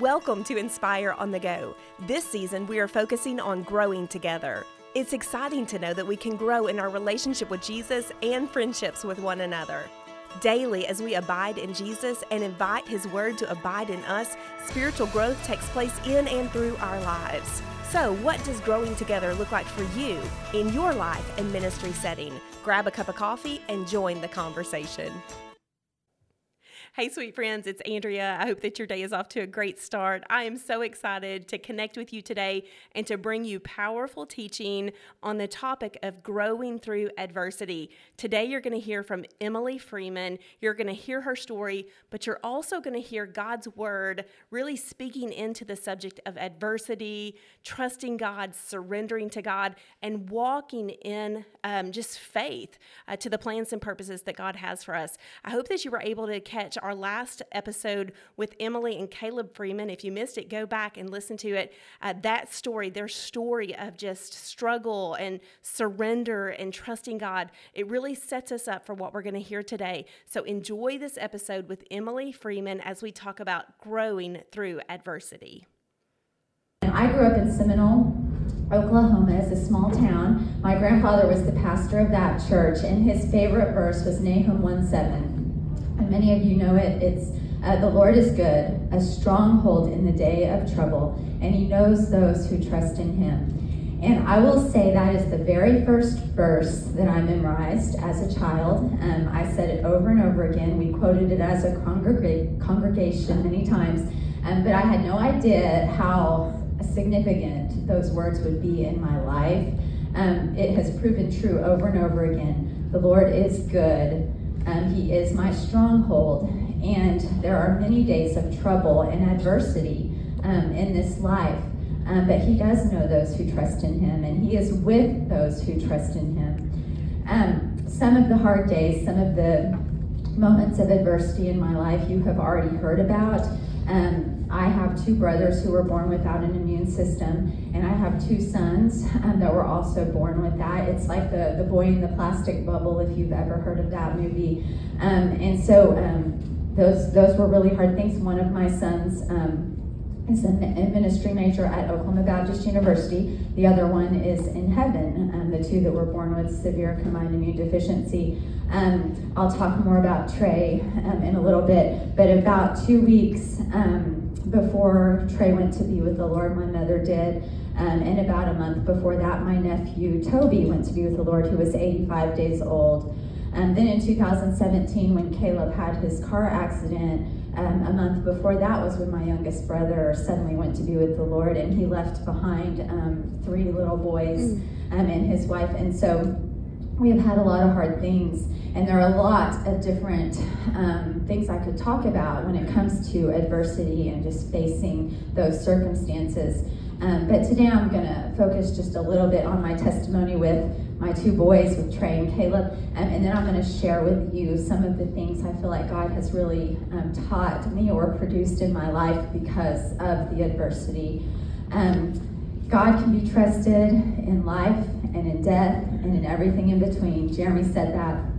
Welcome to Inspire on the Go. This season, we are focusing on growing together. It's exciting to know that we can grow in our relationship with Jesus and friendships with one another. Daily, as we abide in Jesus and invite His Word to abide in us, spiritual growth takes place in and through our lives. So, what does growing together look like for you in your life and ministry setting? Grab a cup of coffee and join the conversation. Hey, sweet friends, it's Andrea. I hope that your day is off to a great start. I am so excited to connect with you today and to bring you powerful teaching on the topic of growing through adversity. Today, you're going to hear from Emily Freeman. You're going to hear her story, but you're also going to hear God's word really speaking into the subject of adversity, trusting God, surrendering to God, and walking in um, just faith uh, to the plans and purposes that God has for us. I hope that you were able to catch our last episode with Emily and Caleb Freeman. If you missed it, go back and listen to it. Uh, that story, their story of just struggle and surrender and trusting God, it really sets us up for what we're going to hear today. So enjoy this episode with Emily Freeman as we talk about growing through adversity. I grew up in Seminole, Oklahoma is a small town. My grandfather was the pastor of that church, and his favorite verse was Nahum 1 7 and many of you know it. It's uh, the Lord is good, a stronghold in the day of trouble, and He knows those who trust in Him. And I will say that is the very first verse that I memorized as a child. Um, I said it over and over again. We quoted it as a congreg- congregation many times, um, but I had no idea how significant those words would be in my life. Um, it has proven true over and over again. The Lord is good um, he is my stronghold. And there are many days of trouble and adversity um, in this life. Um, but he does know those who trust in him, and he is with those who trust in him. Um, some of the hard days, some of the moments of adversity in my life, you have already heard about. Um, I have two brothers who were born without an immune system, and I have two sons um, that were also born with that. It's like the, the boy in the plastic bubble, if you've ever heard of that movie. Um, and so um, those those were really hard things. One of my sons um, is a ministry major at Oklahoma Baptist University. The other one is in heaven. Um, the two that were born with severe combined immune deficiency. Um, I'll talk more about Trey um, in a little bit, but about two weeks um, before Trey went to be with the Lord, my mother did. Um, and about a month before that, my nephew Toby went to be with the Lord, who was 85 days old. And then in 2017, when Caleb had his car accident, um, a month before that was when my youngest brother suddenly went to be with the Lord, and he left behind um, three little boys mm. um, and his wife. And so we have had a lot of hard things, and there are a lot of different um, things I could talk about when it comes to adversity and just facing those circumstances. Um, but today I'm going to focus just a little bit on my testimony with my two boys, with Trey and Caleb, um, and then I'm going to share with you some of the things I feel like God has really um, taught me or produced in my life because of the adversity. Um, God can be trusted in life and in death and in everything in between. Jeremy said that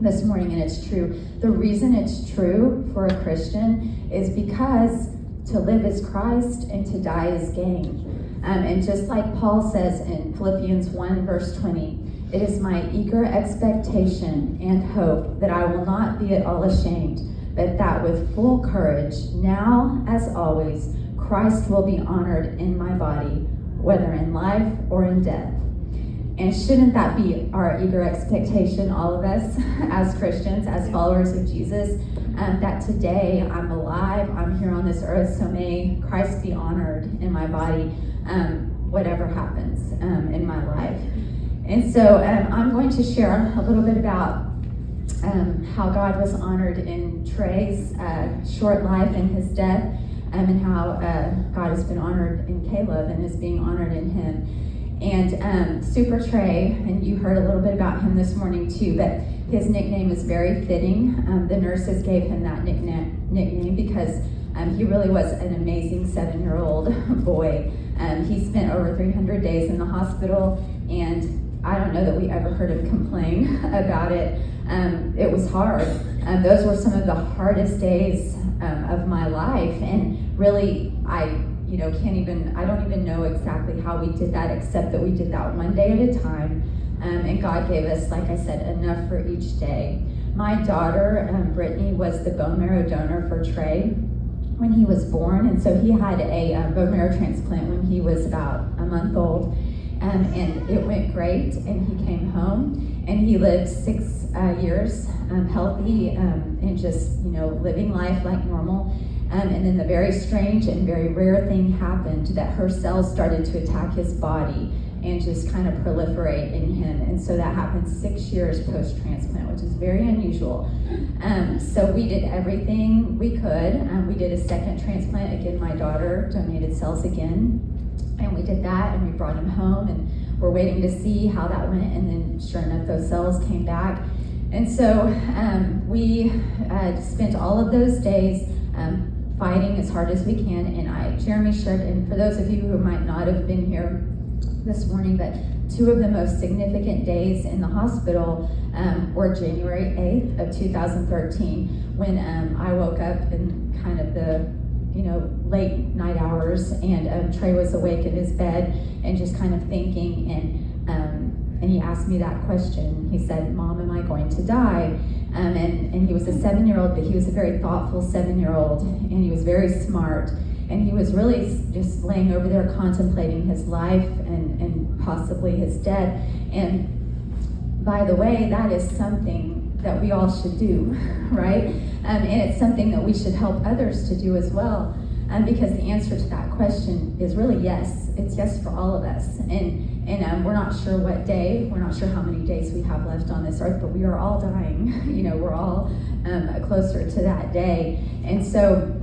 this morning, and it's true. The reason it's true for a Christian is because to live is Christ and to die is gain. Um, and just like Paul says in Philippians 1, verse 20, it is my eager expectation and hope that I will not be at all ashamed, but that with full courage, now as always, Christ will be honored in my body whether in life or in death. And shouldn't that be our eager expectation, all of us as Christians, as followers of Jesus, um, that today I'm alive, I'm here on this earth, so may Christ be honored in my body, um, whatever happens um, in my life. And so um, I'm going to share a little bit about um, how God was honored in Trey's uh, short life and his death um, and how uh, God has been honored in Caleb and is being honored in him. And um, Super Trey, and you heard a little bit about him this morning too, but his nickname is very fitting. Um, the nurses gave him that nickname, because um, he really was an amazing seven year old boy. Um, he spent over 300 days in the hospital, and I don't know that we ever heard him complain about it. Um, it was hard. Um, those were some of the hardest days of my life, and really, I you know can't even I don't even know exactly how we did that, except that we did that one day at a time, um, and God gave us, like I said, enough for each day. My daughter, um, Brittany, was the bone marrow donor for Trey when he was born, and so he had a uh, bone marrow transplant when he was about a month old, um, and it went great. And he came home, and he lived six uh, years um, healthy um, and just you know living life like normal. Um, and then the very strange and very rare thing happened that her cells started to attack his body and just kind of proliferate in him. And so that happened six years post transplant, which is very unusual. Um, so we did everything we could. Um, we did a second transplant. Again, my daughter donated cells again. And we did that and we brought him home and we're waiting to see how that went. And then sure enough, those cells came back. And so um, we uh, spent all of those days um, fighting as hard as we can. And I, Jeremy shared, and for those of you who might not have been here, this morning that two of the most significant days in the hospital um, were January 8th of 2013 when um, I woke up in kind of the you know late night hours and um, Trey was awake in his bed and just kind of thinking and and he asked me that question. He said, "Mom, am I going to die?" Um, and and he was a seven year old, but he was a very thoughtful seven year old, and he was very smart and he was really just laying over there contemplating his life and, and possibly his death. And by the way, that is something that we all should do, right? Um, and it's something that we should help others to do as well. Um, because the answer to that question is really yes. It's yes for all of us. And, and um, we're not sure what day, we're not sure how many days we have left on this earth, but we are all dying. you know, we're all um, closer to that day. And so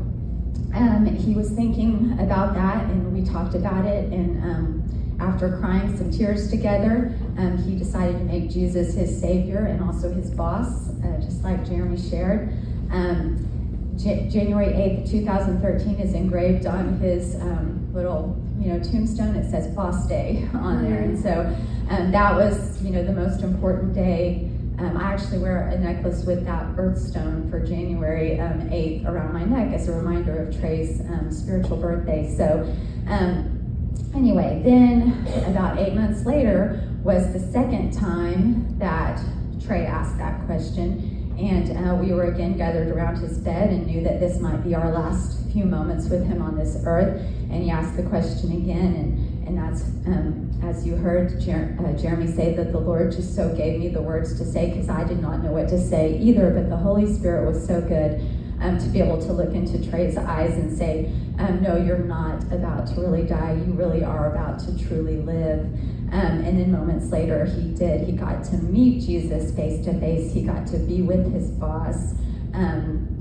um, he was thinking about that, and we talked about it. And um, after crying some tears together, um, he decided to make Jesus his savior and also his boss, uh, just like Jeremy shared. Um, January 8th, 2013 is engraved on his um, little you know tombstone. It says Boss Day on there, and so um, that was you know the most important day um, I actually wear a necklace with that birthstone for January um, 8th around my neck as a reminder of Trey's um, spiritual birthday. So, um, anyway, then about eight months later was the second time that Trey asked that question. And uh, we were again gathered around his bed and knew that this might be our last few moments with him on this earth. And he asked the question again, and, and that's um, as you heard Jer- uh, Jeremy say, that the Lord just so gave me the words to say because I did not know what to say either. But the Holy Spirit was so good um, to be able to look into Trey's eyes and say, um, No, you're not about to really die. You really are about to truly live. Um, and then moments later, he did. He got to meet Jesus face to face, he got to be with his boss. Um,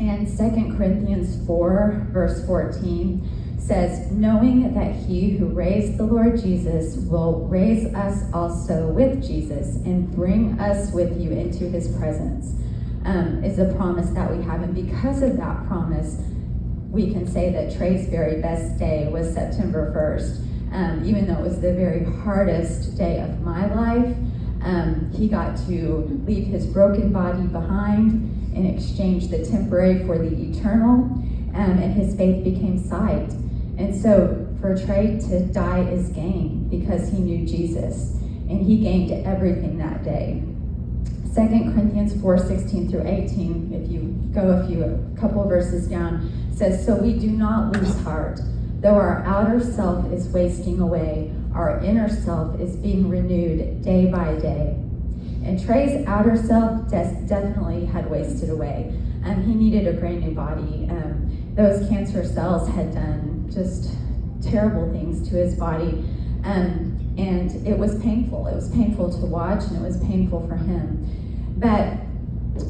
and Second Corinthians 4, verse 14 says, knowing that he who raised the Lord Jesus will raise us also with Jesus and bring us with you into his presence, um, is a promise that we have. And because of that promise, we can say that Trey's very best day was September 1st. Um, even though it was the very hardest day of my life, um, he got to leave his broken body behind and exchange the temporary for the eternal, um, and his faith became sight. And so for Trey to die is gain because he knew Jesus and he gained everything that day. 2 Corinthians 4 16 through 18, if you go a few a couple verses down, says, So we do not lose heart. Though our outer self is wasting away, our inner self is being renewed day by day. And Trey's outer self des- definitely had wasted away. and he needed a brand new body. Um, those cancer cells had done just terrible things to his body. Um, and it was painful. It was painful to watch and it was painful for him. But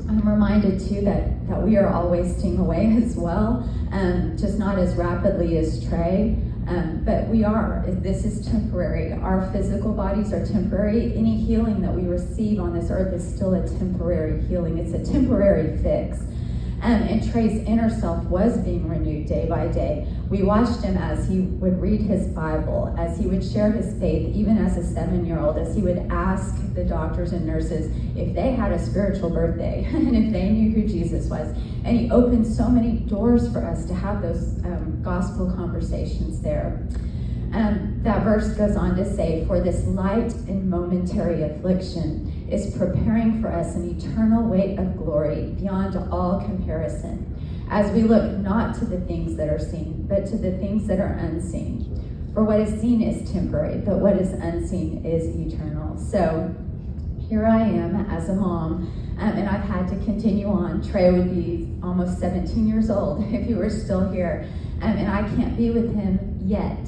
I'm reminded too that, that we are all wasting away as well, um, just not as rapidly as Trey. Um, but we are. This is temporary. Our physical bodies are temporary. Any healing that we receive on this earth is still a temporary healing, it's a temporary fix. Um, and Trey's inner self was being renewed day by day. We watched him as he would read his Bible, as he would share his faith, even as a seven year old, as he would ask the doctors and nurses if they had a spiritual birthday and if they knew who Jesus was. And he opened so many doors for us to have those um, gospel conversations there. Um, that verse goes on to say, For this light and momentary affliction is preparing for us an eternal weight of glory beyond all comparison, as we look not to the things that are seen, but to the things that are unseen. For what is seen is temporary, but what is unseen is eternal. So here I am as a mom, um, and I've had to continue on. Trey would be almost 17 years old if he were still here, um, and I can't be with him yet.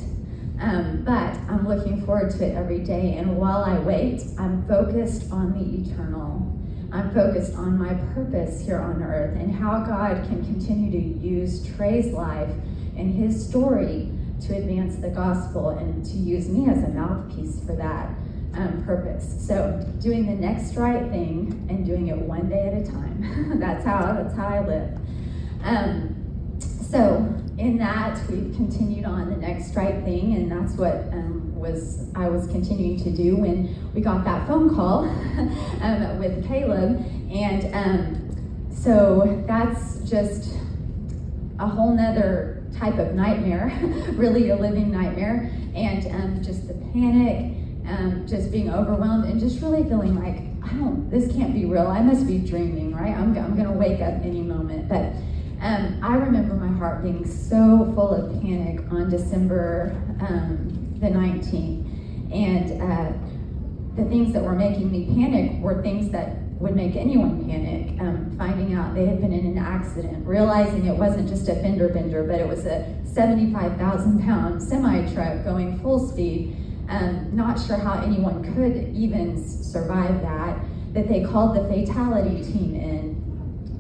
Um, but I'm looking forward to it every day. And while I wait, I'm focused on the eternal. I'm focused on my purpose here on earth and how God can continue to use Trey's life and his story to advance the gospel and to use me as a mouthpiece for that um, purpose. So doing the next right thing and doing it one day at a time. that's how that's how I live. Um, so in that, we've continued on the next right thing, and that's what um, was I was continuing to do when we got that phone call um, with Caleb, and um, so that's just a whole nother type of nightmare, really a living nightmare, and um, just the panic, um, just being overwhelmed, and just really feeling like I don't, this can't be real. I must be dreaming, right? I'm, I'm to wake up any moment, but. Um, I remember my heart being so full of panic on December um, the 19th. And uh, the things that were making me panic were things that would make anyone panic. Um, finding out they had been in an accident, realizing it wasn't just a fender bender, but it was a 75,000 pound semi truck going full speed. Um, not sure how anyone could even survive that. That they called the fatality team in,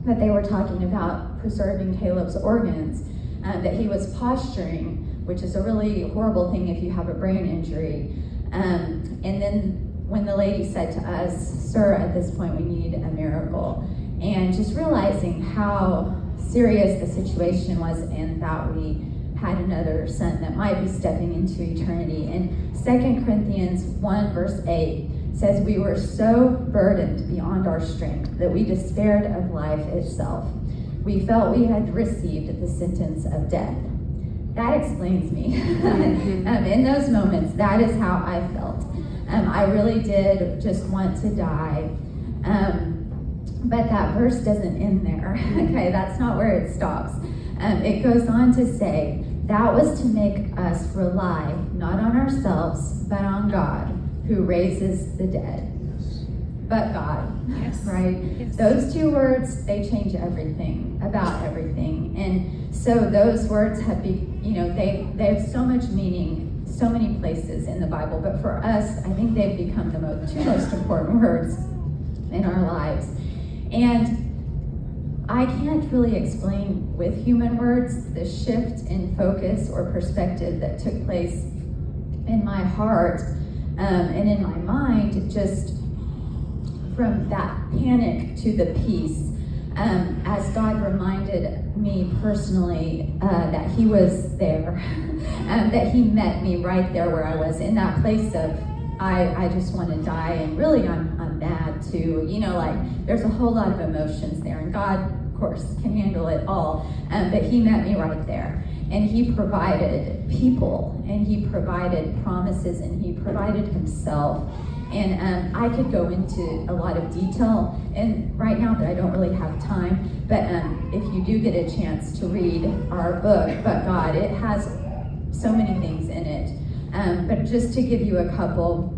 that they were talking about preserving Caleb's organs, uh, that he was posturing, which is a really horrible thing if you have a brain injury. Um, and then when the lady said to us, Sir, at this point we need a miracle, and just realizing how serious the situation was and that we had another son that might be stepping into eternity. In 2 Corinthians 1, verse 8 says, We were so burdened beyond our strength that we despaired of life itself we felt we had received the sentence of death. That explains me. Mm-hmm. um, in those moments, that is how I felt. Um, I really did just want to die. Um, but that verse doesn't end there. okay, that's not where it stops. Um, it goes on to say, that was to make us rely not on ourselves, but on God, who raises the dead but God. Yes. Right? Yes. Those two words, they change everything about everything. And so those words have be you know, they they have so much meaning, so many places in the Bible. But for us, I think they've become the most, two most important words in our lives. And I can't really explain with human words the shift in focus or perspective that took place in my heart um, and in my mind just from that panic to the peace um, as God reminded me personally uh, that He was there, um, that He met me right there where I was in that place of I, I just want to die and really I'm, I'm mad too. You know, like there's a whole lot of emotions there, and God, of course, can handle it all. Um, but He met me right there, and He provided people, and He provided promises, and He provided Himself and um, I could go into a lot of detail, and right now that I don't really have time, but um, if you do get a chance to read our book, But God, it has so many things in it. Um, but just to give you a couple,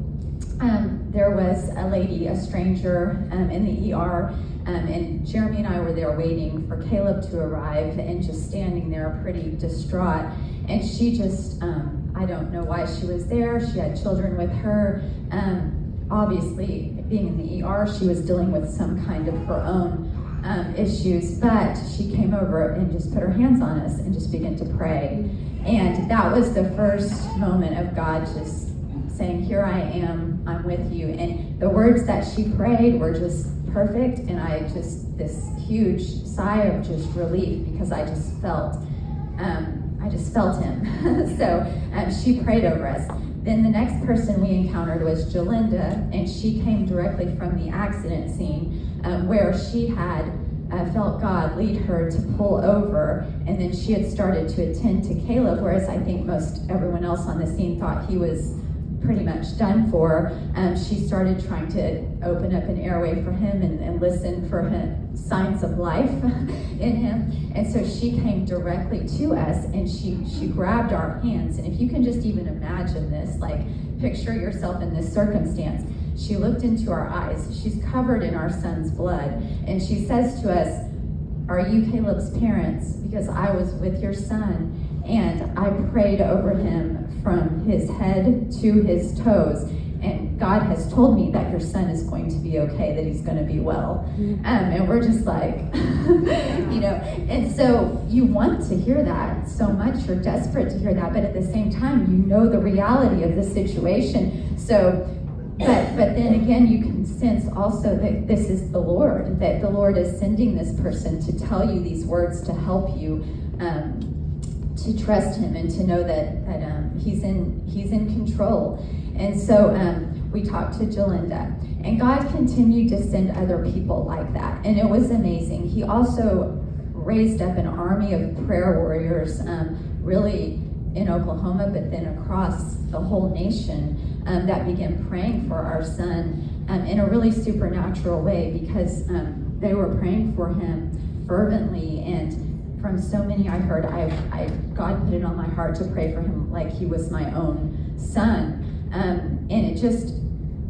um, there was a lady, a stranger um, in the ER, um, and Jeremy and I were there waiting for Caleb to arrive and just standing there pretty distraught. And she just, I don't know why she was there. She had children with her. Um, obviously, being in the ER, she was dealing with some kind of her own um, issues, but she came over and just put her hands on us and just began to pray. And that was the first moment of God just saying, Here I am, I'm with you. And the words that she prayed were just perfect. And I just, this huge sigh of just relief because I just felt, um, I just felt him. so um, she prayed over us. Then the next person we encountered was Jalinda, and she came directly from the accident scene um, where she had uh, felt God lead her to pull over, and then she had started to attend to Caleb, whereas I think most everyone else on the scene thought he was pretty much done for. Um, she started trying to open up an airway for him and, and listen for him, signs of life in him. And so she came directly to us and she she grabbed our hands. And if you can just even imagine this, like picture yourself in this circumstance. She looked into our eyes. She's covered in our son's blood. And she says to us, Are you Caleb's parents? Because I was with your son and I prayed over him from his head to his toes. And God has told me that your son is going to be okay, that he's going to be well. Mm-hmm. Um, and we're just like, you know, and so you want to hear that so much. You're desperate to hear that. But at the same time, you know the reality of the situation. So but but then again you can sense also that this is the lord that the lord is sending this person to tell you these words to help you um, to trust him and to know that that um, he's in he's in control. And so um, we talked to Jalinda and God continued to send other people like that and it was amazing. He also raised up an army of prayer warriors um, really in Oklahoma but then across the whole nation um, that began praying for our son um, in a really supernatural way because um, they were praying for him fervently and from so many I heard, I, I God put it on my heart to pray for him like he was my own son, um, and it just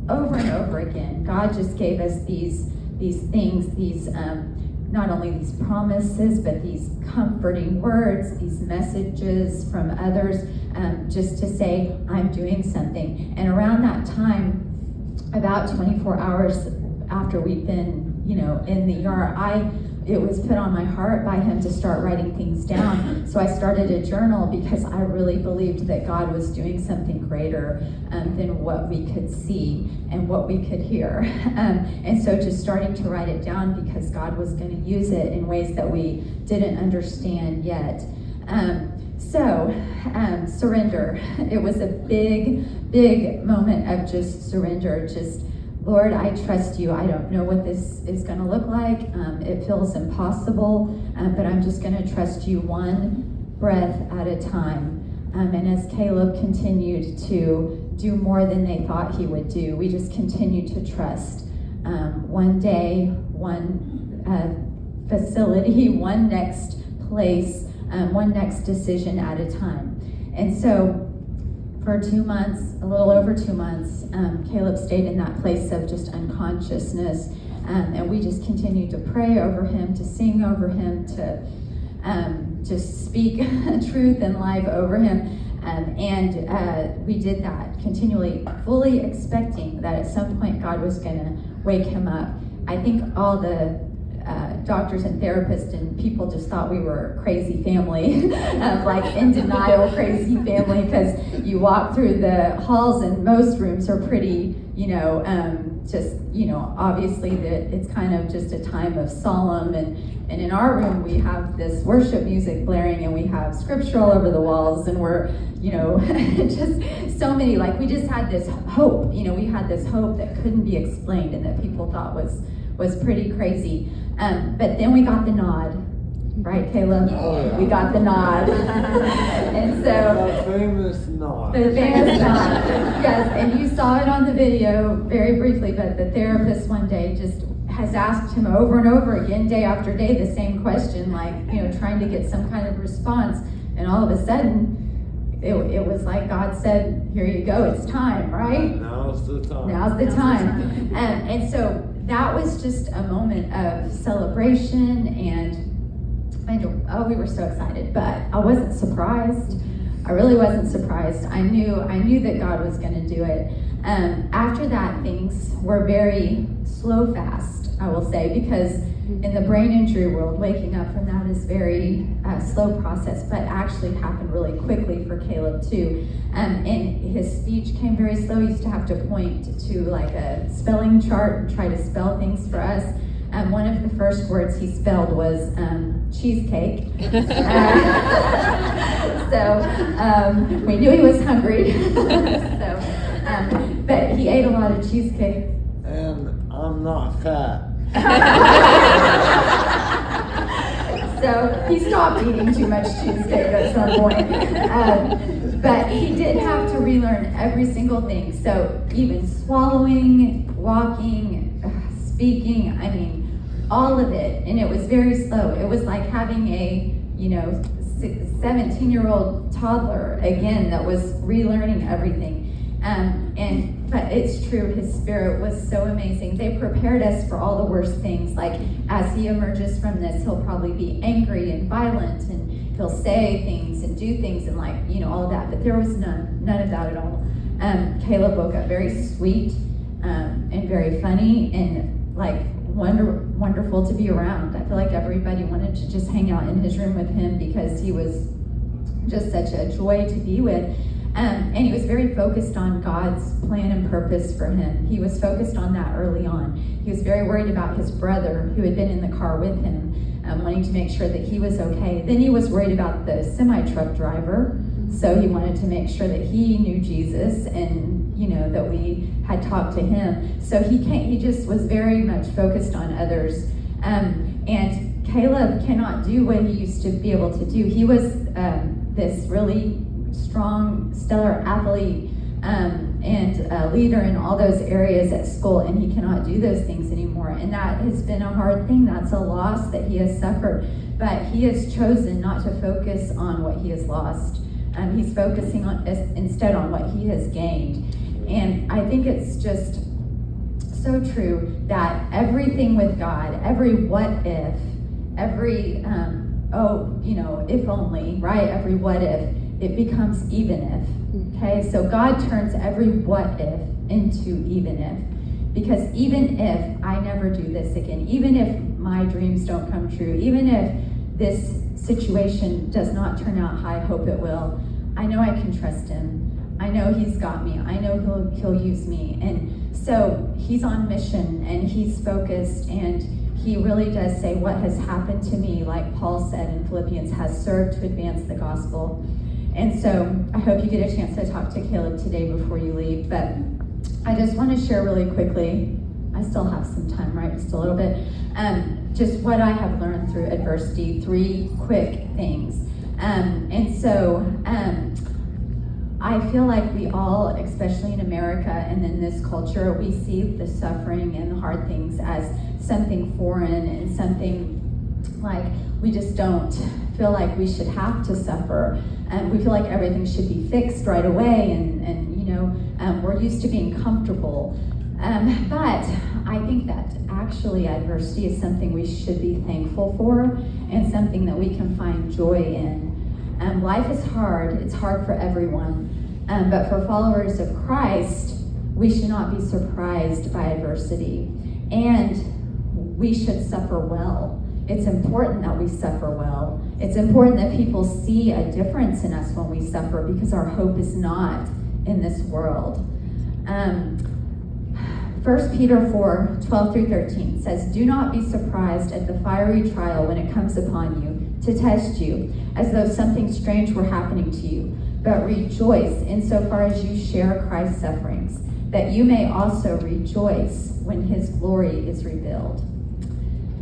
over and over again, God just gave us these these things, these um, not only these promises, but these comforting words, these messages from others, um, just to say, I'm doing something. And around that time, about 24 hours after we've been, you know, in the ER, I it was put on my heart by him to start writing things down. So I started a journal because I really believed that God was doing something greater um, than what we could see and what we could hear. Um, and so just starting to write it down because God was going to use it in ways that we didn't understand yet. Um, so, um, surrender. It was a big, big moment of just surrender, just Lord, I trust you. I don't know what this is going to look like. Um, it feels impossible, um, but I'm just going to trust you one breath at a time. Um, and as Caleb continued to do more than they thought he would do, we just continued to trust. Um, one day, one uh, facility, one next place, um, one next decision at a time. And so for two months, a little over two months, um, Caleb stayed in that place of just unconsciousness. Um, and we just continued to pray over him, to sing over him, to um, just speak truth and life over him. Um, and uh, we did that continually, fully expecting that at some point God was going to wake him up. I think all the uh, doctors and therapists and people just thought we were a crazy family, um, like in denial, crazy family, because you walk through the halls and most rooms are pretty, you know, um, just, you know, obviously that it's kind of just a time of solemn and, and in our room we have this worship music blaring and we have scripture all over the walls and we're, you know, just so many, like we just had this hope, you know, we had this hope that couldn't be explained and that people thought was was pretty crazy. Um, but then we got the nod, right, Caleb? Oh, yeah. We got the nod. and so. The famous nod. The famous nod. yes, and you saw it on the video very briefly, but the therapist one day just has asked him over and over again, day after day, the same question, like, you know, trying to get some kind of response. And all of a sudden, it, it was like God said, Here you go, it's time, right? Now's the time. Now's the time. And, and so that was just a moment of celebration and and oh we were so excited but i wasn't surprised. I really wasn't surprised. I knew i knew that god was going to do it um, after that things were very slow fast i will say because In the brain injury world, waking up from that is very uh, slow process, but actually happened really quickly for Caleb too. Um, and his speech came very slow. He used to have to point to like a spelling chart and try to spell things for us. Um, one of the first words he spelled was um, cheesecake. Uh, so um, we knew he was hungry. so, um, but he ate a lot of cheesecake. And I'm not fat. so he stopped eating too much cheesecake at some point. Um, but he did have to relearn every single thing. So even swallowing, walking, speaking, I mean, all of it. And it was very slow. It was like having a, you know, 17 year old toddler again that was relearning everything. Um, and but it's true, his spirit was so amazing. They prepared us for all the worst things. Like as he emerges from this, he'll probably be angry and violent, and he'll say things and do things and like you know all of that. But there was none, none of that at all. Um, Caleb woke up very sweet um, and very funny and like wonder, wonderful to be around. I feel like everybody wanted to just hang out in his room with him because he was just such a joy to be with. Um, and he was very focused on God's plan and purpose for him. He was focused on that early on. He was very worried about his brother who had been in the car with him, um, wanting to make sure that he was okay. Then he was worried about the semi truck driver, so he wanted to make sure that he knew Jesus and you know that we had talked to him. So he can't. He just was very much focused on others. Um, and Caleb cannot do what he used to be able to do. He was um, this really strong, stellar athlete um, and a leader in all those areas at school, and he cannot do those things anymore. And that has been a hard thing. That's a loss that he has suffered. But he has chosen not to focus on what he has lost. Um, he's focusing on instead on what he has gained. And I think it's just so true that everything with God, every what if, every um, oh, you know, if only, right? Every what if it becomes even if. Okay, so God turns every what if into even if. Because even if I never do this again, even if my dreams don't come true, even if this situation does not turn out how I hope it will, I know I can trust Him. I know He's got me. I know He'll He'll use me. And so He's on mission and He's focused and he really does say what has happened to me, like Paul said in Philippians, has served to advance the gospel. And so I hope you get a chance to talk to Caleb today before you leave. But I just want to share really quickly. I still have some time, right? Just a little bit. Um, just what I have learned through adversity. Three quick things. Um, and so um, I feel like we all, especially in America and in this culture, we see the suffering and the hard things as something foreign and something like we just don't feel like we should have to suffer. And we feel like everything should be fixed right away, and, and you know, um, we're used to being comfortable. Um, but I think that actually adversity is something we should be thankful for and something that we can find joy in. Um, life is hard, it's hard for everyone. Um, but for followers of Christ, we should not be surprised by adversity. And we should suffer well it's important that we suffer well. It's important that people see a difference in us when we suffer because our hope is not in this world. Um, 1 Peter 4 12 through 13 says, Do not be surprised at the fiery trial when it comes upon you to test you, as though something strange were happening to you. But rejoice insofar as you share Christ's sufferings, that you may also rejoice when his glory is revealed.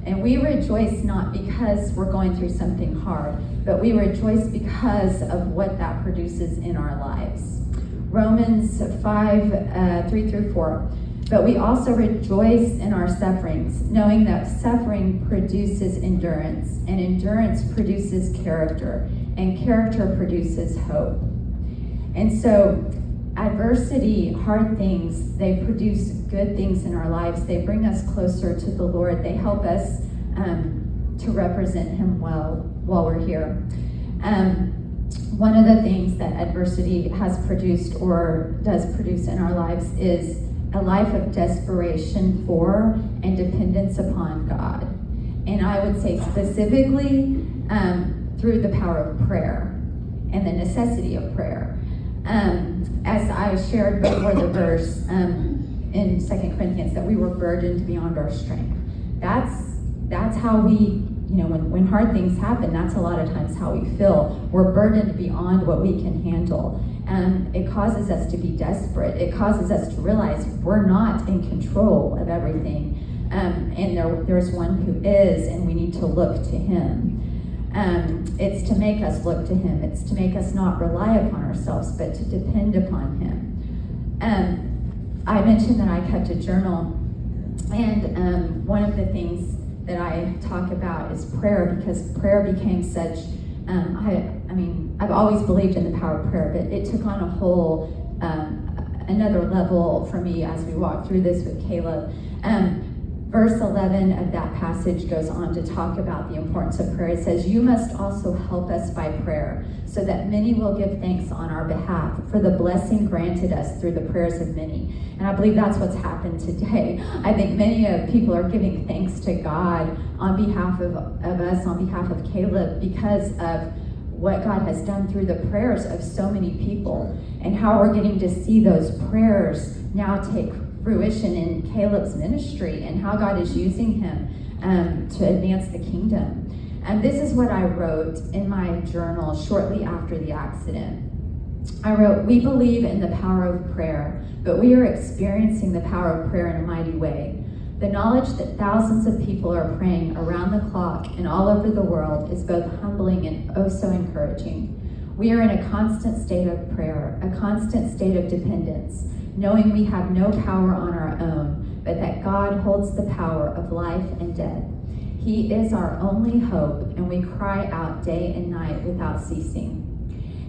And we rejoice not because we're going through something hard, but we rejoice because of what that produces in our lives. Romans 5 uh, 3 through 4. But we also rejoice in our sufferings, knowing that suffering produces endurance, and endurance produces character, and character produces hope. And so adversity, hard things, they produce good things in our lives. They bring us closer to the Lord. They help us um, to represent Him well while we're here. Um, one of the things that adversity has produced or does produce in our lives is a life of desperation for and dependence upon God. And I would say specifically um, through the power of prayer and the necessity of prayer. Um, as I shared before the verse um, in Second Corinthians, that we were burdened beyond our strength. That's that's how we, you know, when, when hard things happen, that's a lot of times how we feel. We're burdened beyond what we can handle. And it causes us to be desperate. It causes us to realize we're not in control of everything. Um, and there, there's one who is, and we need to look to him. Um, it's to make us look to him. It's to make us not rely upon ourselves, but to depend upon him. Um, I mentioned that I kept a journal, and um, one of the things that I talk about is prayer because prayer became such. Um, I, I mean, I've always believed in the power of prayer, but it took on a whole um, another level for me as we walked through this with Caleb. Um, verse 11 of that passage goes on to talk about the importance of prayer. It says, You must also help us by prayer, so that many will give thanks on our behalf for the blessing granted us through the prayers of many. And I believe that's what's happened today. I think many of people are giving thanks to God on behalf of, of us, on behalf of Caleb, because of what God has done through the prayers of so many people and how we're getting to see those prayers now take fruition in Caleb's ministry and how God is using him um, to advance the kingdom. And this is what I wrote in my journal shortly after the accident. I wrote, We believe in the power of prayer, but we are experiencing the power of prayer in a mighty way. The knowledge that thousands of people are praying around the clock and all over the world is both humbling and oh so encouraging. We are in a constant state of prayer, a constant state of dependence knowing we have no power on our own, but that God holds the power of life and death. He is our only hope, and we cry out day and night without ceasing.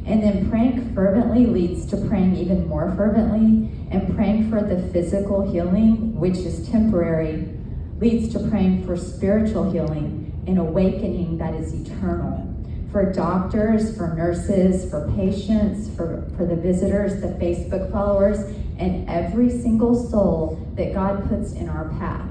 And then praying fervently leads to praying even more fervently, and praying for the physical healing, which is temporary, leads to praying for spiritual healing and awakening that is eternal for doctors, for nurses, for patients, for, for the visitors, the Facebook followers, and every single soul that God puts in our path.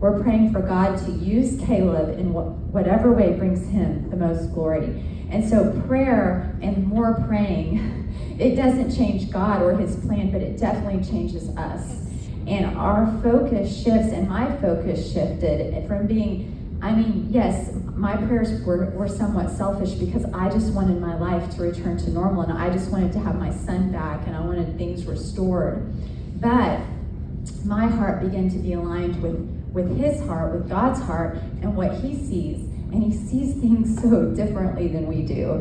We're praying for God to use Caleb in whatever way brings him the most glory. And so, prayer and more praying, it doesn't change God or his plan, but it definitely changes us. And our focus shifts, and my focus shifted from being I mean, yes, my prayers were, were somewhat selfish because I just wanted my life to return to normal and I just wanted to have my son back and I wanted things restored. But my heart began to be aligned with, with his heart, with God's heart, and what he sees. And he sees things so differently than we do.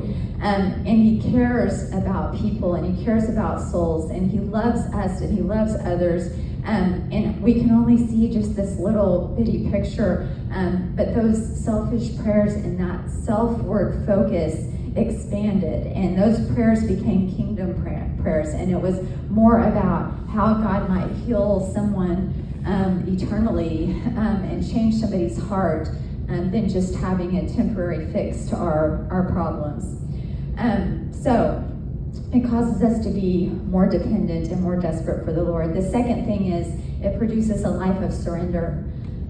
Um, and he cares about people and he cares about souls and he loves us and he loves others. Um, and we can only see just this little bitty picture, um, but those selfish prayers and that self work focus expanded, and those prayers became kingdom prayers, and it was more about how God might heal someone um, eternally um, and change somebody's heart um, than just having a temporary fix to our, our problems. Um, so it causes us to be more dependent and more desperate for the Lord. The second thing is it produces a life of surrender.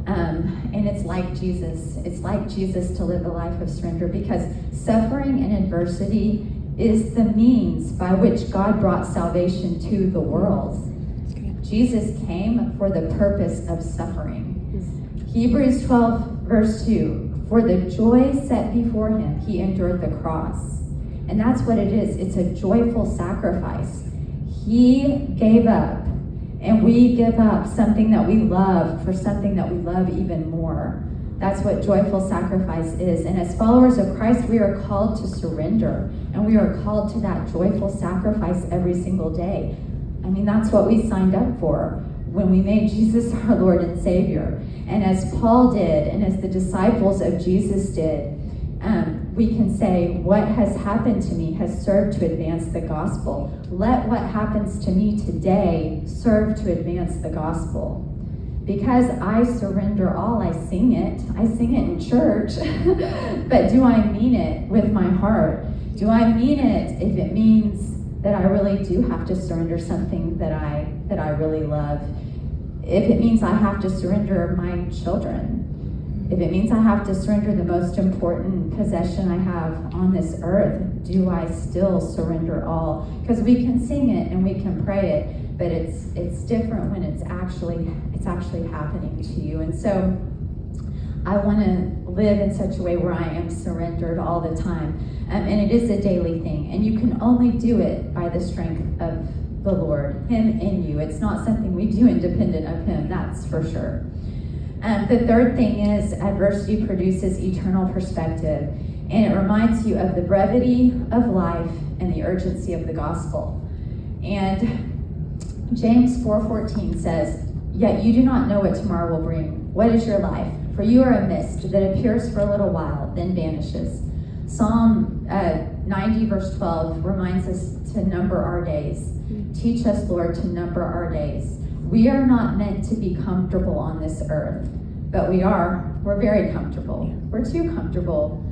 Um, and it's like Jesus. It's like Jesus to live a life of surrender because suffering and adversity is the means by which God brought salvation to the world. Jesus came for the purpose of suffering. Hebrews 12, verse 2 For the joy set before him, he endured the cross and that's what it is it's a joyful sacrifice. He gave up, and we give up something that we love for something that we love even more. That's what joyful sacrifice is. And as followers of Christ, we are called to surrender, and we are called to that joyful sacrifice every single day. I mean, that's what we signed up for when we made Jesus our Lord and Savior. And as Paul did, and as the disciples of Jesus did, we can say, What has happened to me has served to advance the gospel. Let what happens to me today serve to advance the gospel. Because I surrender all, I sing it. I sing it in church. but do I mean it with my heart? Do I mean it if it means that I really do have to surrender something that I that I really love? If it means I have to surrender my children, if it means I have to surrender the most important possession I have on this earth, do I still surrender all? Because we can sing it and we can pray it, but it's it's different when it's actually it's actually happening to you. And so I want to live in such a way where I am surrendered all the time. Um, and it is a daily thing. And you can only do it by the strength of the Lord, Him in you. It's not something we do independent of Him, that's for sure. Um, the third thing is adversity produces eternal perspective, and it reminds you of the brevity of life and the urgency of the gospel. And James 4:14 says, "Yet you do not know what tomorrow will bring. What is your life? For you are a mist that appears for a little while, then vanishes." Psalm uh, 90 verse 12 reminds us to number our days. Teach us, Lord, to number our days. We are not meant to be comfortable on this earth, but we are. We're very comfortable. We're too comfortable.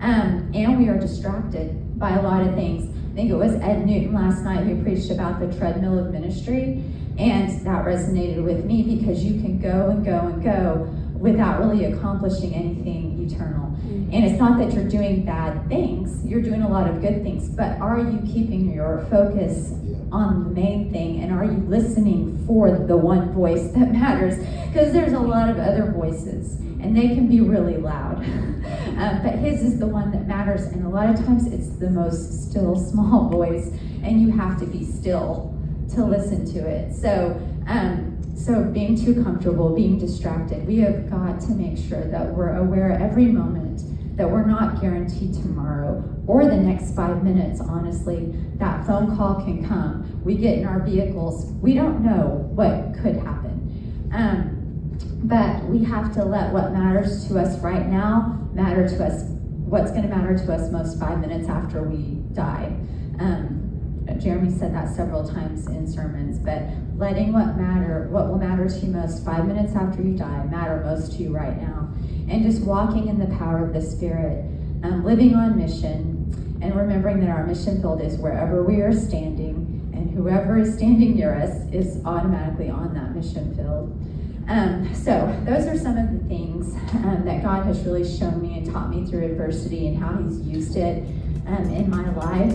Um, and we are distracted by a lot of things. I think it was Ed Newton last night who preached about the treadmill of ministry, and that resonated with me because you can go and go and go without really accomplishing anything eternal. Mm-hmm. And it's not that you're doing bad things, you're doing a lot of good things, but are you keeping your focus on the main thing are you listening for the one voice that matters? Because there's a lot of other voices and they can be really loud. Um, but his is the one that matters and a lot of times it's the most still small voice and you have to be still to listen to it. So um, so being too comfortable being distracted we have got to make sure that we're aware every moment that we're not guaranteed tomorrow or the next five minutes, honestly. That phone call can come. We get in our vehicles. We don't know what could happen. Um, but we have to let what matters to us right now matter to us, what's going to matter to us most five minutes after we die. Um, Jeremy said that several times in sermons, but letting what matter, what will matter to you most five minutes after you die, matter most to you right now and just walking in the power of the Spirit, um, living on mission, and remembering that our mission field is wherever we are standing, and whoever is standing near us is automatically on that mission field. Um, so, those are some of the things um, that God has really shown me and taught me through adversity and how He's used it um, in my life.